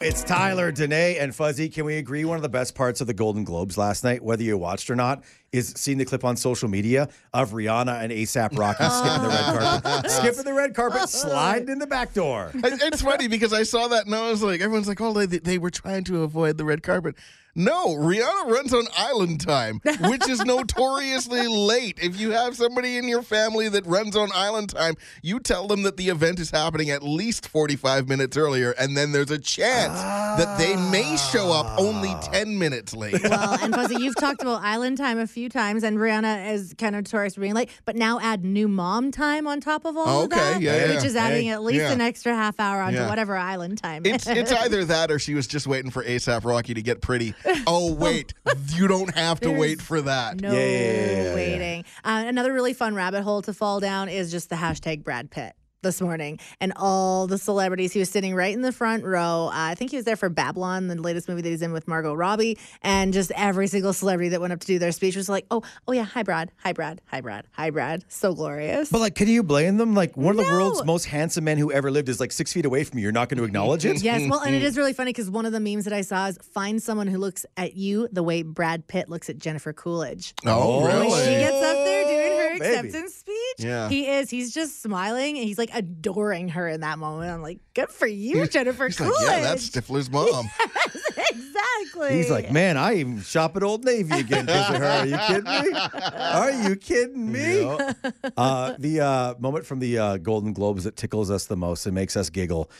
It's Tyler, Danae, and Fuzzy. Can we agree one of the best parts of the Golden Globes last night, whether you watched or not, is seeing the clip on social media of Rihanna and ASAP Rocky skipping the red carpet, skipping the red carpet, sliding in the back door. It's funny because I saw that and I was like, everyone's like, oh, they, they were trying to avoid the red carpet. No, Rihanna runs on island time, which is notoriously late. If you have somebody in your family that runs on island time, you tell them that the event is happening at least 45 minutes earlier, and then there's a chance that they may show up only ah. 10 minutes late. Well, and Fuzzy, you've talked about Island Time a few times, and Rihanna is kind of notorious for being late. But now add new mom time on top of all of that, yeah, which yeah. is adding Hey, at least yeah. an extra half hour onto whatever Island Time It's, it's either that or she was just waiting for ASAP Rocky to get pretty. Oh, wait, you don't have to wait for that. No Yeah, yeah, yeah, yeah, yeah. waiting. Uh, another really fun rabbit hole to fall down is just the hashtag Brad Pitt this morning and all the celebrities. He was sitting right in the front row. Uh, I think he was there for Babylon, the latest movie that he's in with Margot Robbie. And just every single celebrity that went up to do their speech was like, oh, oh yeah, hi, Brad. Hi, Brad. Hi, Brad. Hi, Brad. So glorious. But like, can you blame them? Like, one of the world's most handsome men who ever lived is like six feet away from you. You're not going to acknowledge it. Yes, well, and it is really funny because one of the memes that I saw is find someone who looks at you the way Brad Pitt looks at Jennifer Coolidge. Oh, When really? she gets up there baby. Acceptance speech, Yeah. he is. He's just smiling and he's like adoring her in that moment. I'm like, good for you, Jennifer He's like, yeah, that's Stifler's mom. exactly. He's like, man, I even shop at Old Navy again because of her. Are you kidding me? Are you kidding me? Uh, the uh, moment from the uh, Golden Globes that tickles us the most and makes us giggle,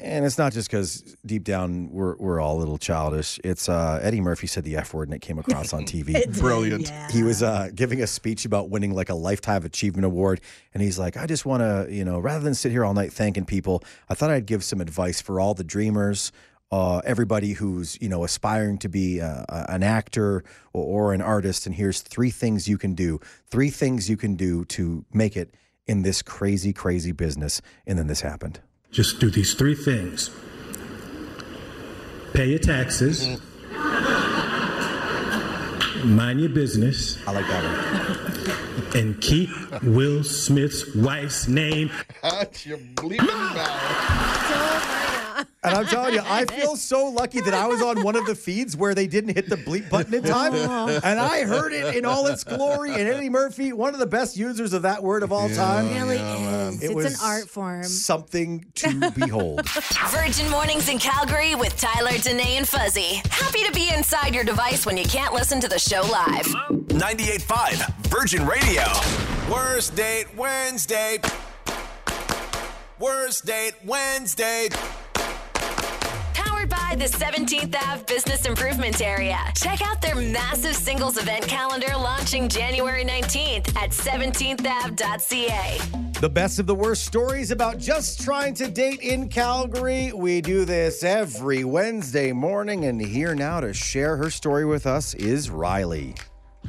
and it's not just because deep down we're we're all a little childish. It's uh, Eddie Murphy said the F word and it came across on TV. Brilliant. Yeah. He was uh, giving a speech about winning like a lifetime achievement award, and he's like, "I just want to, you know, rather than sit here all night thanking people, I thought I'd give some advice for all the dreamers, uh, everybody who's you know aspiring to be uh, a- an actor or, or an artist. And here's three things you can do. Three things you can do to make it in this crazy, crazy business." And then this happened. Just do these three things. Pay your taxes, mm-hmm. mind your business, I like that one. and keep Will Smith's wife's name. Out your bleeping mouth. And I'm telling you, I feel so lucky that I was on one of the feeds where they didn't hit the bleep button in time. Oh. And I heard it in all its glory. And Eddie Murphy, one of the best users of that word of all time. really is. It it's was an art form. Something to behold. Virgin Mornings in Calgary with Tyler, Danae, and Fuzzy. Happy to be inside your device when you can't listen to the show live. 98.5 Virgin Radio. Worst date Wednesday. Worst date Wednesday. By the 17th Ave Business Improvement Area. Check out their massive singles event calendar launching January 19th at 17thave.ca. the best of the worst stories about just trying to date in Calgary. We do this every Wednesday morning. And here now to share her story with us is Riley.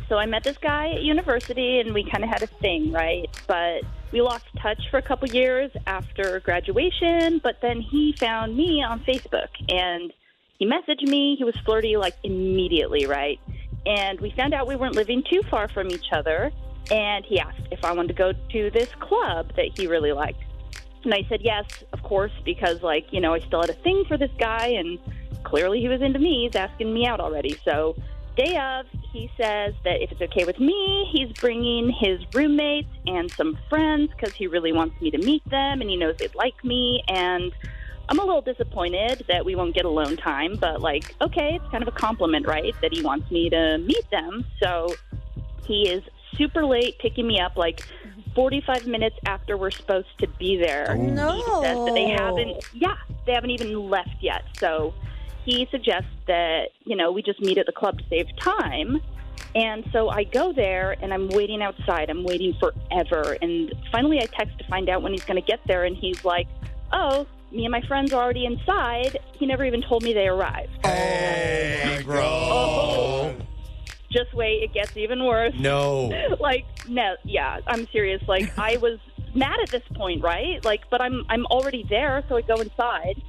So I met this guy at university and we kind of had a thing, right? But we lost touch for a couple years after graduation, but then he found me on Facebook and he messaged me. He was flirty like immediately, right? And we found out we weren't living too far from each other. And he asked if I wanted to go to this club that he really liked. And I said yes, of course, because, like, you know, I still had a thing for this guy, and clearly he was into me. He's asking me out already. So, day of, he says that if it's okay with me, he's bringing his roommates and some friends because he really wants me to meet them and he knows they'd like me. And I'm a little disappointed that we won't get alone time, but, like, okay, it's kind of a compliment, right? That he wants me to meet them. So, he is super late picking me up, like 45 minutes after we're supposed to be there. No. He says that they haven't, yeah, they haven't even left yet. So he suggests that, you know, we just meet at the club to save time. And so I go there and I'm waiting outside. I'm waiting forever. And finally I text to find out when he's going to get there. And he's like, oh, me and my friends are already inside. He never even told me they arrived. Oh hey, bro. Oh. Just wait, it gets even worse. No. like no yeah i'm serious like i was mad at this point right like but i'm i'm already there so i go inside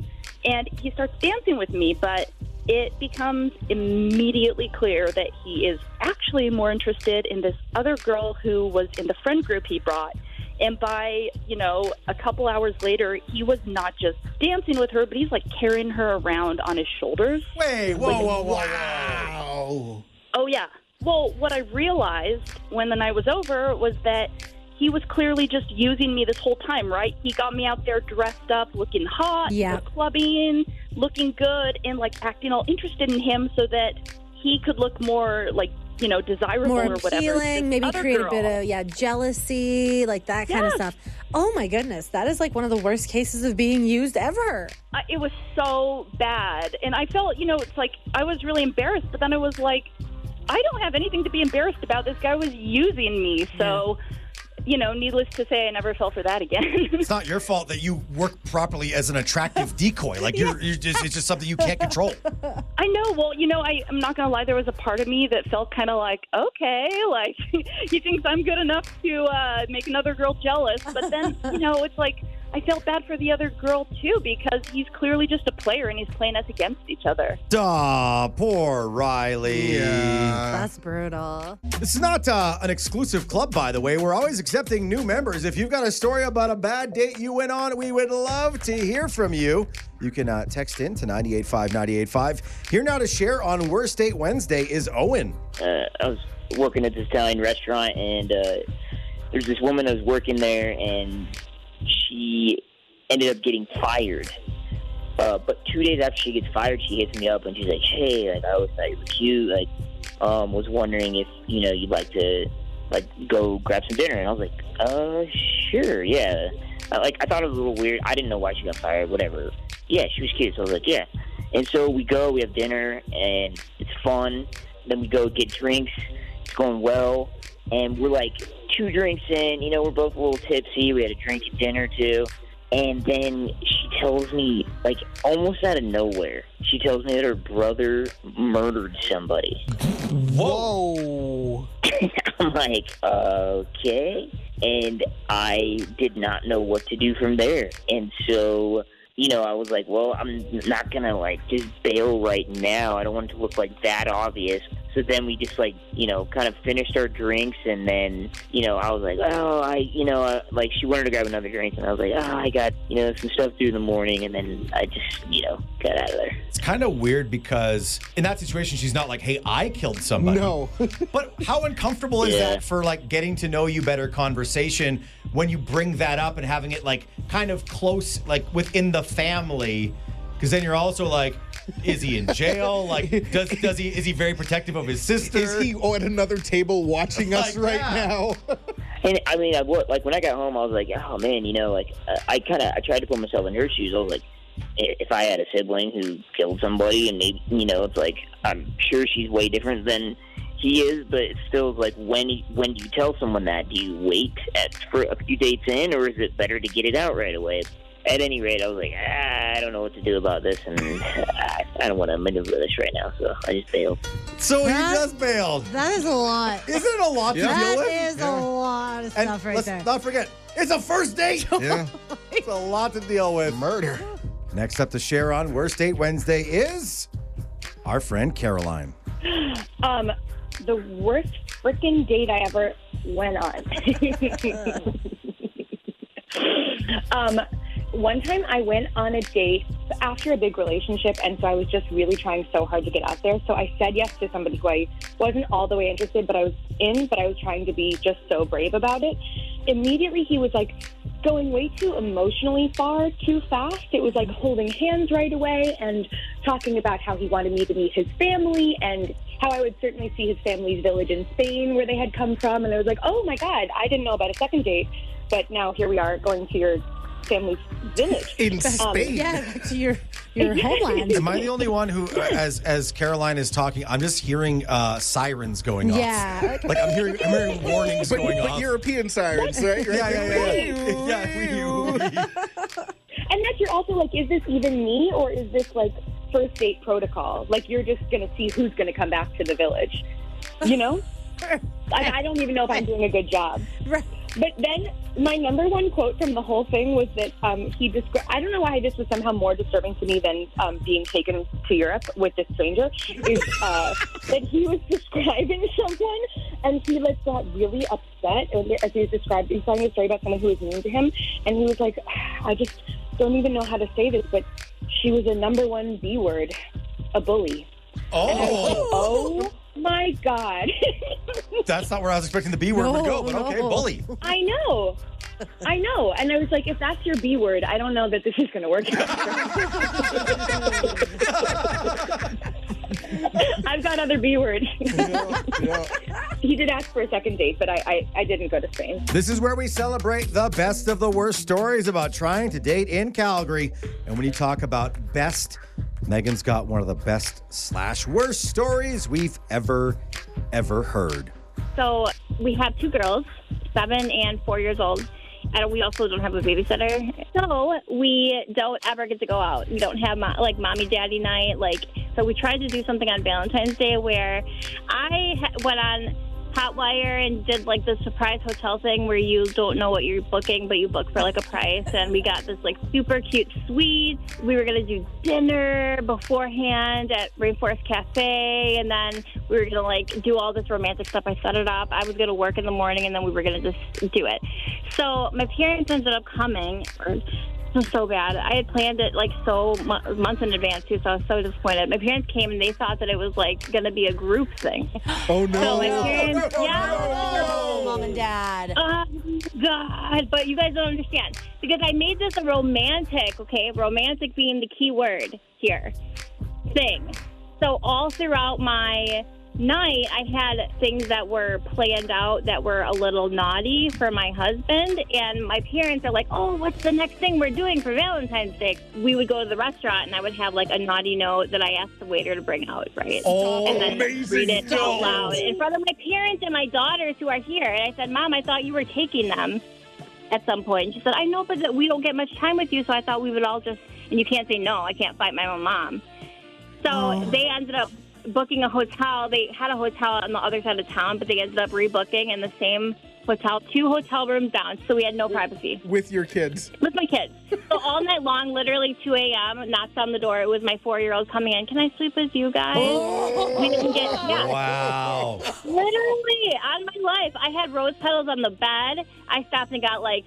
and he starts dancing with me but it becomes immediately clear that he is actually more interested in this other girl who was in the friend group he brought And by, you know, a couple hours later, he was not just dancing with her, but he's like carrying her around on his shoulders. Wait, whoa, whoa, whoa, Wow. Oh, yeah. Well, what I realized when the night was over was that he was clearly just using me this whole time, right? He got me out there dressed up, looking hot, Yeah. clubbing, looking good, and like acting all interested in him so that he could look more like, you know, desirable More or whatever. to appealing, this maybe create girl. a bit of yeah jealousy, like that kind of stuff. Oh my goodness, that is like one of the worst cases of being used ever. I- it was so bad and i felt you know it's like i was really embarrassed but then i was like i don't have anything to be embarrassed about this guy was using me so you know needless to say i never fell for that again It's not your fault that you work properly as an attractive decoy. Like you're, you're just, it's just something you can't control. i know well you know I, i'm not gonna lie there was a part of me that felt kind of like okay like he thinks i'm good enough to uh, make another girl jealous but then you know it's like I felt bad for the other girl too because he's clearly just a player and he's playing us against each other. Duh, poor Riley. Yeah. That's brutal. This is not uh, an exclusive club, by the way. We're always accepting new members. If you've got a story about a bad date you went on, we would love to hear from you. You can uh, text in to 985 985. Here now to share on Worst Date Wednesday is Owen. uh, I was working at this Italian restaurant, and uh, there's this woman that was working there, and she ended up getting fired. Uh, but two days after she gets fired, she hits me up and she's like, "Hey, like I always thought you were cute. Like, um, was wondering if you know you'd like to like go grab some dinner." And I was like, "Uh, sure, yeah." Uh, like I thought it was a little weird. I didn't know why she got fired. Whatever. Yeah, she was cute, so I was like, "Yeah." And so we go, we have dinner, and it's fun. Then we go get drinks. It's going well, and we're like two drinks in. You know, we're both a little tipsy. We had a drink at dinner too. And then she tells me, like, almost out of nowhere, she tells me that her brother murdered somebody. Whoa. I'm like, okay. And I did not know what to do from there. And so, you know, I was like, well, I'm not going to, like, just bail right now. I don't want it to look like that obvious. So then we just, like, you know, kind of finished our drinks. And then, you know, I was like, oh, I, you know, uh, like, she wanted to grab another drink. And I was like, oh, I got, you know, some stuff to do in the morning. And then I just, you know, got out of there. It's kind of weird because in that situation, she's not like, hey, I killed somebody. No. But how uncomfortable is Yeah. that for like getting to know you better conversation when you bring that up and having it like kind of close, like within the family? Because then you're also like, is he in jail? Like, does does he is he very protective of his sister? Is he at another table watching us Like, right yeah. now? And I mean, I would like when I got home, I was like, oh man, you know, like uh, I kind of I tried to put myself in her shoes. I was like, if I had a sibling who killed somebody, and maybe you know, it's like I'm sure she's way different than he is, but it's still like when when do you tell someone that, do you wait at for a few dates in, or is it better to get it out right away? At any rate, I was like, ah, I don't know what to do about this, and I, I don't want to maneuver this right now, so I just bailed. so he just bailed. That is a lot. Isn't it a lot to Yeah. deal That with? is a lot of and stuff right let's there. not forget, it's a first date. yeah. it's a lot to deal with. Murder. Next up to share on Worst Date Wednesday is our friend Caroline. Um, the worst freaking date I ever went on. um, one time I went on a date after a big relationship, and so I was just really trying so hard to get out there. So I said yes to somebody who I wasn't all the way interested, but I was in, but I was trying to be just so brave about it. Immediately, he was like going way too emotionally far, too fast. It was like holding hands right away and talking about how he wanted me to meet his family and how I would certainly see his family's village in Spain where they had come from. And I was like, oh my God, I didn't know about a second date. But now here we are going to your family's village. In Um, Spain. yeah, back to your your homeland. Am I the only one who, uh, as as Caroline is talking, I'm just hearing uh, sirens going off. Yeah. Like I'm hearing, I'm hearing warnings But, going but off. European sirens, right? yeah, yeah, yeah, yeah. yeah we- we- And that you're also like, is this even me or is this like first date protocol? Like you're just going to see who's going to come back to the village, you know? I, I don't even know if I'm doing a good job. Right. But then my number one quote from the whole thing was that um, he described. I don't know why this was somehow more disturbing to me than um, being taken to Europe with this stranger. Is uh, that he was describing someone And he like got really upset and as he was described. He was telling a story about someone who was mean to him, and he was like, "I just don't even know how to say this, but she was a number one B word, a bully." Oh, Oh my god! that's not where I was expecting the B word to go, No, but okay, bully. I know. I know. And I was like, if that's your B word, I don't know that this is going to work out. I've got other B words. he did ask for a second date, but I, I, I didn't go to Spain. This is where we celebrate the best of the worst stories about trying to date in Calgary. And when you talk about best, Megan's got one of the best slash worst stories we've ever, ever heard. So we have two girls, seven and four years old. And we also don't have a babysitter. So we don't ever get to go out. We don't have mo- like mommy daddy night. Like, so we tried to do something on Valentine's Day where I ha- went on Hotwire and did like the surprise hotel thing where you don't know what you're booking, but you book for like a price. And we got this like super cute suite. We were gonna do dinner beforehand at Rainforest Cafe, and then we were gonna like do all this romantic stuff. I set it up. I was gonna work in the morning, and then we were gonna just do it. So my parents ended up coming. Or, it was so bad. I had planned it like so mo- months in advance too, so I was so disappointed. My parents came and they thought that it was like going to be a group thing. Oh So no! my parents, oh, yeah. Oh, mom and dad. Oh God! But you guys don't understand because I made this a romantic, okay, romantic being the key word here, thing. So all throughout my night, I had things that were planned out that were a little naughty for my husband, and my parents are like, "Oh, what's the next thing we're doing for Valentine's Day?" We would go to the restaurant, and I would have like a naughty note that I asked the waiter to bring out, right? Oh, and then amazing read it out loud in front of my parents and my daughters who are here. And I said, Mom, I thought you were taking them at some point. And she said, I know, but that we don't get much time with you, so I thought we would all just, and you can't say no. I can't fight my own mom. So oh. they ended up booking a hotel. They had a hotel on the other side of town, but they ended up rebooking in the same hotel, two hotel rooms down. So we had no privacy With your kids. with my kids. So all night long, literally 2 a.m., knocks on the door. It was my four year old coming in. Can I sleep with you guys? Oh. We didn't get, yeah. Wow. Literally, on my life, I had rose petals on the bed. I stopped and got like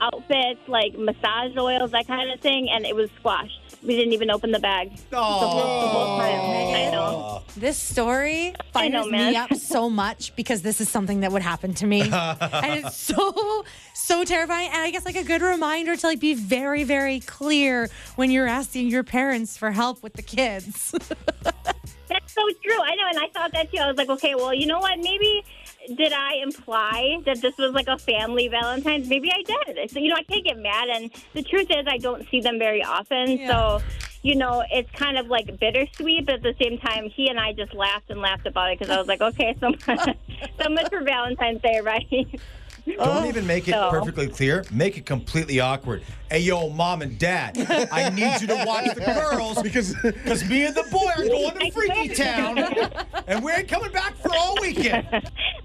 outfits, like massage oils, that kind of thing, and it was squashed. We didn't even open the bag. The whole, the whole time. I know. This story I know, fires man. me up so much because this is something that would happen to me, and it's so so terrifying. And I guess like a good reminder to like be very very clear when you're asking your parents for help with the kids. That's so true. I know, and I thought that too. I was like, okay, well, you know what? Maybe did I imply that this was like a family Valentine's? Maybe I did. So, you know, I can't get mad. And the truth is, I don't see them very often. So, you know, it's kind of like bittersweet, but at the same time, he and I just laughed and laughed about it because I was like, okay, so much, so much for Valentine's Day, right? Don't oh. even make it No. perfectly clear. Make it completely awkward. Hey, yo, mom and dad, I need you to watch the girls Because because me and the boy are going to Freaky. Town, and we ain't coming back for all weekend.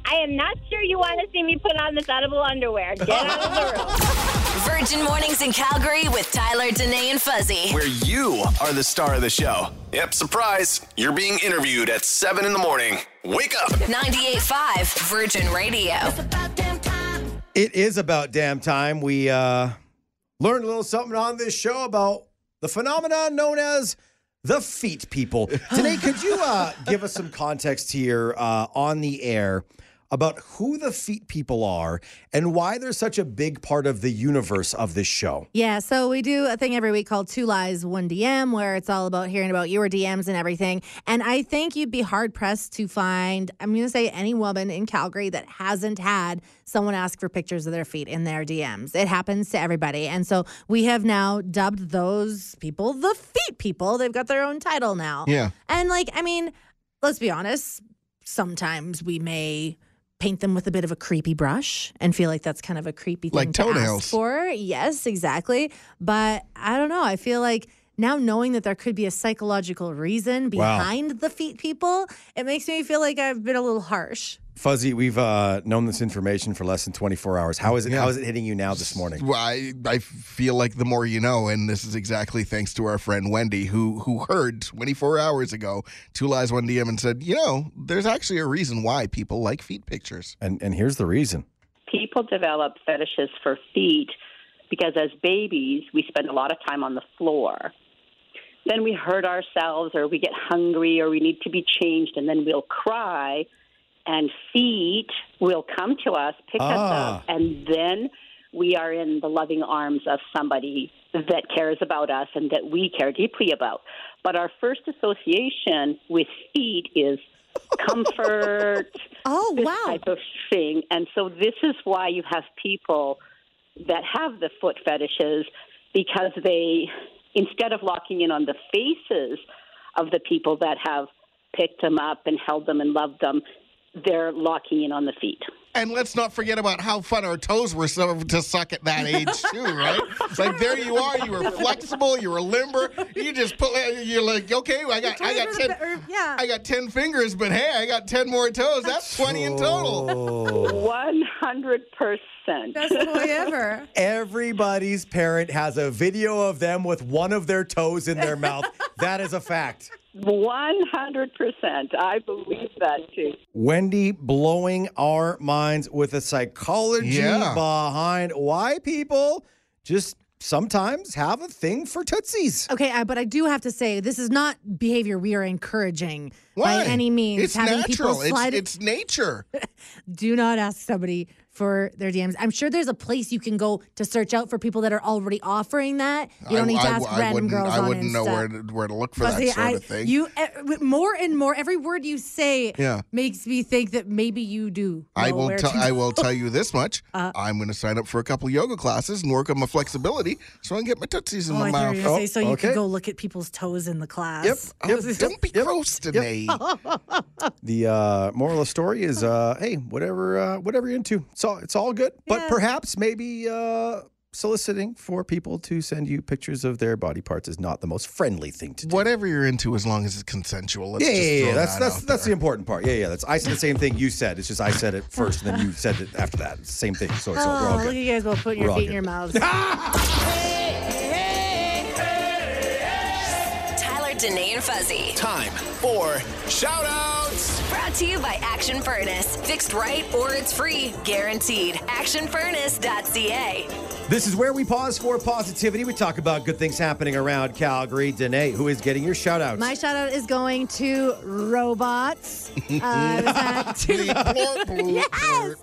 I am not sure you want to see me put on this edible underwear. Get out of the room. Virgin Mornings in Calgary with Tyler, Danae, and Fuzzy. Where you are the star of the show. Yep, surprise. You're being interviewed at 7 in the morning. Wake up. 98.5 Virgin Radio. It is about damn time we uh, learned a little something on this show about the phenomenon known as the feet people. Today, could you uh, give us some context here uh, on the air about who the feet people are and why they're such a big part of the universe of this show? Yeah, so we do a thing every week called Two Lies, One DM, where it's all about hearing about your DMs and everything. And I think you'd be hard pressed to find, I'm going to say, any woman in Calgary that hasn't had someone ask for pictures of their feet in their DMs. It happens to everybody. And so we have now dubbed those people the feet people. They've got their own title now. Yeah. And like, I mean, let's be honest, sometimes we may paint them with a bit of a creepy brush and feel like that's kind of a creepy thing Like to ask toenails. for. Yes, exactly. But I don't know. I feel like now knowing that there could be a psychological reason Wow. behind the feet people, it makes me feel like I've been a little harsh. Fuzzy, we've uh, known this information for less than 24 hours. How is it? Yeah. How is it hitting you now this morning? Well, I, I feel like the more you know, and this is exactly thanks to our friend Wendy, who who heard 24 hours ago Two Lies One DM and said, you know, there's actually a reason why people like feet pictures. And and here's the reason. people develop fetishes for feet because as babies, we spend a lot of time on the floor. Then we hurt ourselves or we get hungry or we need to be changed and then we'll cry and feet will come to us, pick us Ah. up, and then we are in the loving arms of somebody that cares about us and that we care deeply about. But our first association with feet is comfort, Oh, this wow. type of thing. And so this is why you have people that have the foot fetishes because they, instead of locking in on the faces of the people that have picked them up and held them and loved them, they're locking in on the feet. And let's not forget about how fun our toes were to suck at that age too, right? It's like there you are, you were flexible, you were limber. You just put, uh, you're like, okay, I got, I got ten, yeah. I got ten fingers, but hey, I got ten more toes. That's twenty in total. Oh. 100%. Best boy ever. Everybody's parent has a video of them with one of their toes in their mouth. That is a fact. 100%. I believe that too. Wendy blowing our minds with a psychology Yeah. behind why people just sometimes have a thing for tootsies. Okay, I, but I do have to say this is not behavior we are encouraging Why? by any means. It's having natural. people slide. It's, it's nature. do not ask somebody for their DMs. I'm sure there's a place you can go to search out for people that are already offering that. You don't I- need to ask I random wouldn't- girls I on wouldn't know where to, where to look for Fuzzy, that sort I- of thing. You more and more every word you say Yeah. makes me think that maybe you do. I will where tell. to I will tell you this much. Uh, I'm going to sign up for a couple yoga classes and work on my flexibility so I can get my tootsies in Oh, my I thought mouth. you were gonna say so you can go look at people's toes in the class. Yep. Oh, don't be gross to me. The uh, moral of the story is, uh, hey, whatever, uh, whatever you're into, it's all, it's all good. But perhaps maybe uh, soliciting for people to send you pictures of their body parts is not the most friendly thing to do. Whatever you're into, as long as it's consensual. Let's yeah, just yeah, yeah. That's that that's out that's the important part. Yeah, yeah. That's I said the same thing you said. It's just I said it first, and then you said it after that. It's the same thing. So, so we're Oh, all look at good. you guys both putting We're your feet in your mouths. Danae, and Fuzzy. Time for shout outs. Brought to you by Action Furnace. Fixed right or it's free. Guaranteed. ActionFurnace.ca. This is where we pause for positivity. We talk about good things happening around Calgary. Danae, who is getting your shout out? My shout out is going to robots. Uh, I was at Yes!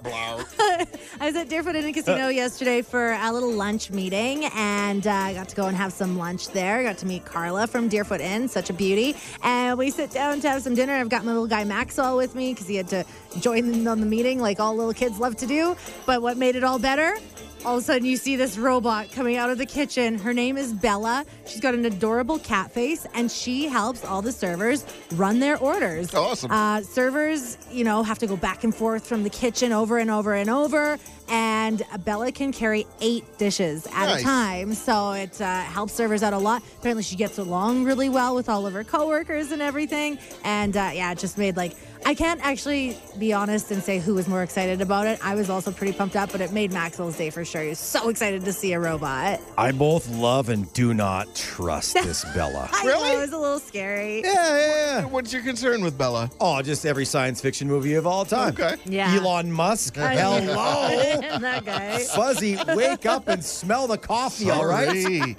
I was at Deerfoot Inn and Casino yesterday for a little lunch meeting and uh, I got to go and have some lunch there. Got to meet Carla from Deerfoot Inn, such a beauty. And we sit down to have some dinner. I've got my little guy Maxwell with me because he had to join in on the meeting like all little kids love to do. But what made it all better? All of a sudden, you see this robot coming out of the kitchen. Her name is Bella. She's got an adorable cat face, and she helps all the servers run their orders. Awesome. Uh, servers, you know, have to go back and forth from the kitchen over and over and over. And Bella can carry eight dishes at Nice. a time. So it uh, helps servers out a lot. Apparently, she gets along really well with all of her coworkers and everything. And uh, yeah, it just made like, I can't actually be honest and say who was more excited about it. I was also pretty pumped up, but it made Maxwell's day for sure. He was so excited to see a robot. I both love and do not trust this Bella. I Really? know, it was a little scary. Yeah, yeah, yeah. What's your concern with Bella? Oh, just every science fiction movie of all time. Okay. Yeah. Elon Musk. Hello. that guy. Fuzzy, wake up and smell the coffee, all right? Sorry.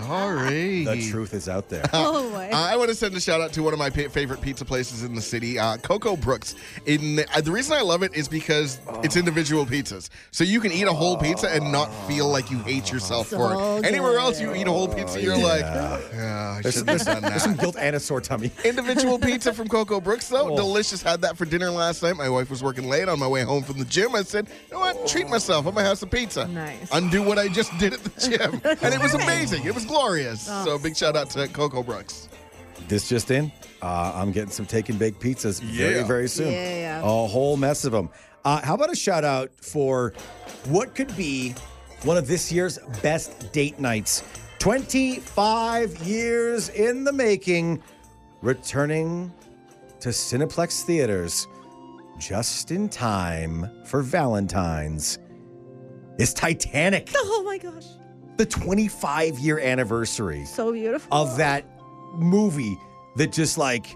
Sorry. The truth is out there. Oh, boy. I want to send a shout out to one of my pa- favorite pizza places in the city, uh, Coco Brooks. In uh, the reason I love it is because it's individual pizzas, so you can eat a whole pizza and not feel like you hate yourself for So it. Anywhere else, you eat a whole pizza, you're like, yeah, I There's, shouldn't have done there's some guilt and a sore tummy. Individual pizza from Coco Brooks, though, Oh. delicious. Had that for dinner last night. My wife was working late on my way home from the gym. I said, you know what, treat myself. I'm gonna have some pizza. Nice. Undo what I just did at the gym, and it was amazing. It was glorious. Oh. So big shout out to Coco Brooks. This just in. Uh, I'm getting some take and bake pizzas very, Yeah. very soon. Yeah, yeah. A whole mess of them. Uh, how about a shout out for what could be one of this year's best date nights? 25 years in the making, returning to Cineplex theaters. just in time for Valentine's is Titanic, Oh my gosh. The 25 year anniversary So beautiful. of that movie that just like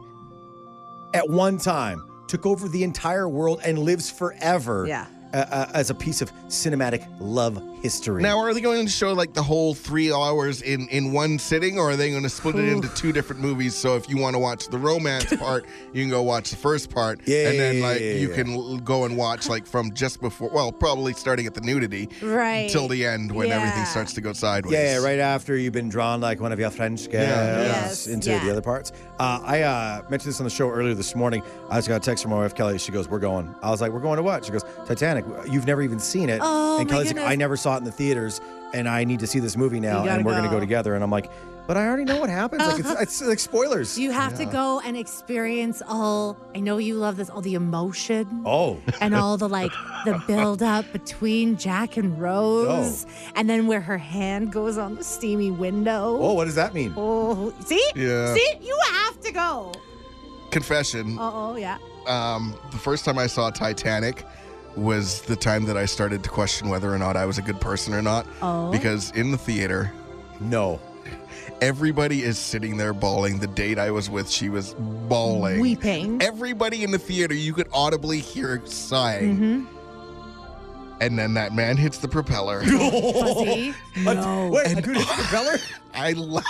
at one time took over the entire world and lives forever Yeah. uh, uh, as a piece of cinematic love history. Now, are they going to show like the whole three hours in in one sitting, or are they going to split it into two different movies? So if you want to watch the romance part, you can go watch the first part, Yeah, and then like yeah, you yeah. can go and watch like from just before, well, probably starting at the nudity, Right. till the end when everything starts to go sideways. Yeah, right after you've been drawn like one of your French girls Yes, into yeah. the other parts. Uh, I uh, mentioned this on the show earlier this morning. I just got a text from my wife, Kelly. She goes, We're going. I was like, We're going to what? She goes, Titanic. You've never even seen it. Oh, and my Kelly's like. I never saw it in the theaters, and I need to see this movie now, and we're going to go. go together. And I'm like, But I already know what happens. Like, it's, it's like spoilers. You have to go and experience all. I know you love this. All the emotion. oh. and all the like the build up between Jack and Rose, and then where her hand goes on the steamy window. Oh, what does that mean? Oh, see, Yeah. see, you have to go. Confession: Uh oh, yeah. um, the first time I saw Titanic was the time that I started to question whether or not I was a good person or not. Oh. Because in the theater, No. everybody is sitting there bawling. The date I was with, she was bawling. Weeping. Everybody in the theater, you could audibly hear sighing. Mm-hmm. And then that man hits the propeller. Fuzzy. What? No. Wait, a good propeller? I la-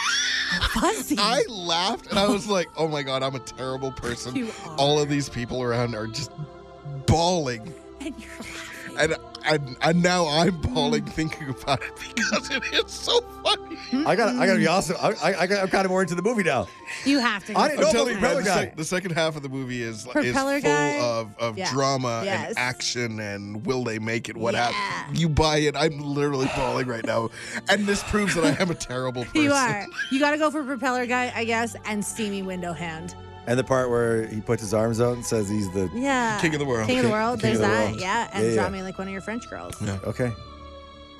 Fuzzy. I laughed and I was like, "Oh my god, I'm a terrible person." You are. All of these people around are just bawling. And you're laughing. And, and and now I'm bawling thinking about it because it is so funny. I got. I got to be honest. I, I, I I'm kind of more into the movie now. You have to. Go I didn't I'm know about telling the you, Propeller man, the, guy. sec- the second half of the movie is is full Propeller guy? of, of Yeah. drama Yes. and action and will they make it? What Yeah. happens? You buy it. I'm literally bawling right now, and this proves that I am a terrible person. You are. You got to go for propeller guy, I guess, and steamy window hand. And the part where he puts his arms out and says he's the Yeah. King of the world. King of the King- world. king of There's the that. world. Yeah. And Yeah, draw me like one of your French girls. okay.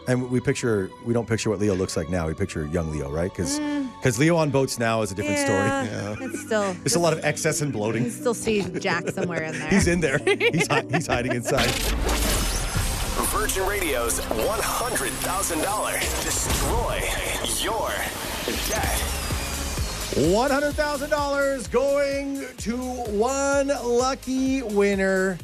And we picture we don't picture what Leo looks like now. We picture young Leo, right? Because mm. Leo on boats now is a different yeah, story. It's still. There's a lot of excess and bloating. You still see Jack somewhere in there. He's in there. He's hi- he's hiding inside. Virgin Radio's $100,000. Destroy your debt. One hundred thousand dollars going to one lucky winner.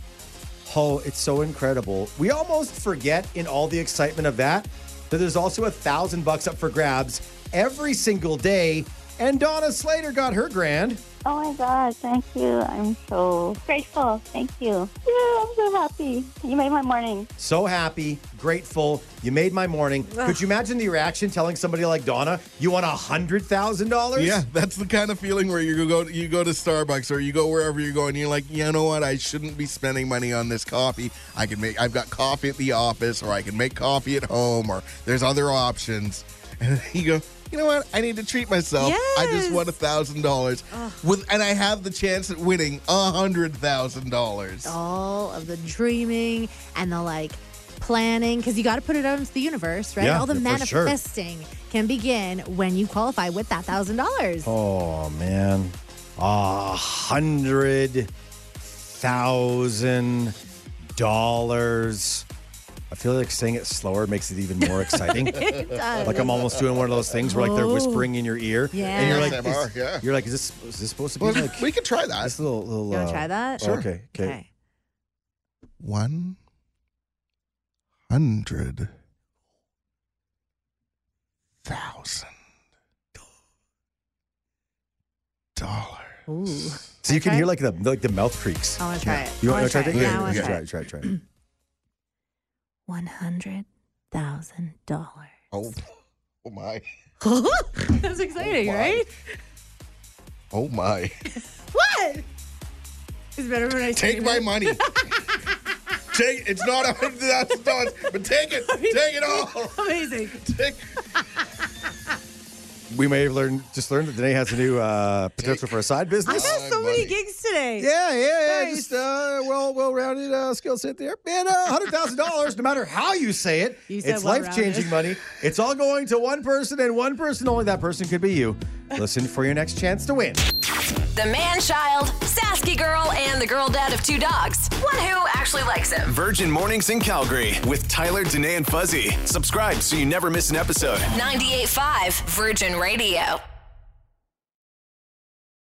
Oh, it's so incredible. We almost forget in all the excitement of that that there's also a thousand bucks up for grabs every single day. And Donna Slater got her grand. Oh my God, thank you. I'm so grateful. Thank you. Yeah, I'm so happy. You made my morning. So happy, grateful. You made my morning. Could you imagine the reaction telling somebody like Donna, you want a hundred thousand dollars? Yeah, that's the kind of feeling where you go you go to Starbucks or you go wherever you're going. and You're like, you know what? I shouldn't be spending money on this coffee. I can make. I've got coffee at the office, or I can make coffee at home, or there's other options. And then you go, you know what? I need to treat myself. I just won a thousand dollars with, and I have the chance at winning a hundred thousand dollars. all of the dreaming and the like planning because you got to put it out into the universe, right? Yeah, all the yeah, sure. manifesting can begin when you qualify with that thousand dollars. Oh man, a hundred thousand dollars. I feel like saying it slower makes it even more exciting. It does. like I'm almost doing one of those things where like they're Oh. whispering in your ear, Yeah. and you're like, ASMR, is, yeah. you're like, is this is this supposed to be Well, like we could try that. this little little? You wanna uh, try that? oh, Okay, okay. Okay. One hundred thousand dollars. Ooh. So you can try hear like the like the mouth creaks. I want to try it. You I want wanna to try it? it? Yeah, I want to try try it. it. Try it. Try it. One hundred thousand dollars. Oh, oh my. That's exciting, Oh, my. right? Oh my. What? It's better when I Take my it. money. take it's not a hundred thousand dollars, but take it. Take it all. Amazing. Take We may have learned just learned that Danae has a new uh, potential for a side business. I business. got so many gigs today. Yeah, yeah, yeah. Nice. Just uh, well, well-rounded uh, skill set there. Man, uh, hundred thousand dollars. No matter how you say it, You it's life-changing money. It's all going to one person and one person only. That person could be you. Listen for your next chance to win. The man child, Sasky girl, and the girl dad of two dogs. One who actually likes him. Virgin Mornings in Calgary with Tyler, Danae, and Fuzzy. Subscribe so you never miss an episode. 98.5 Virgin Radio.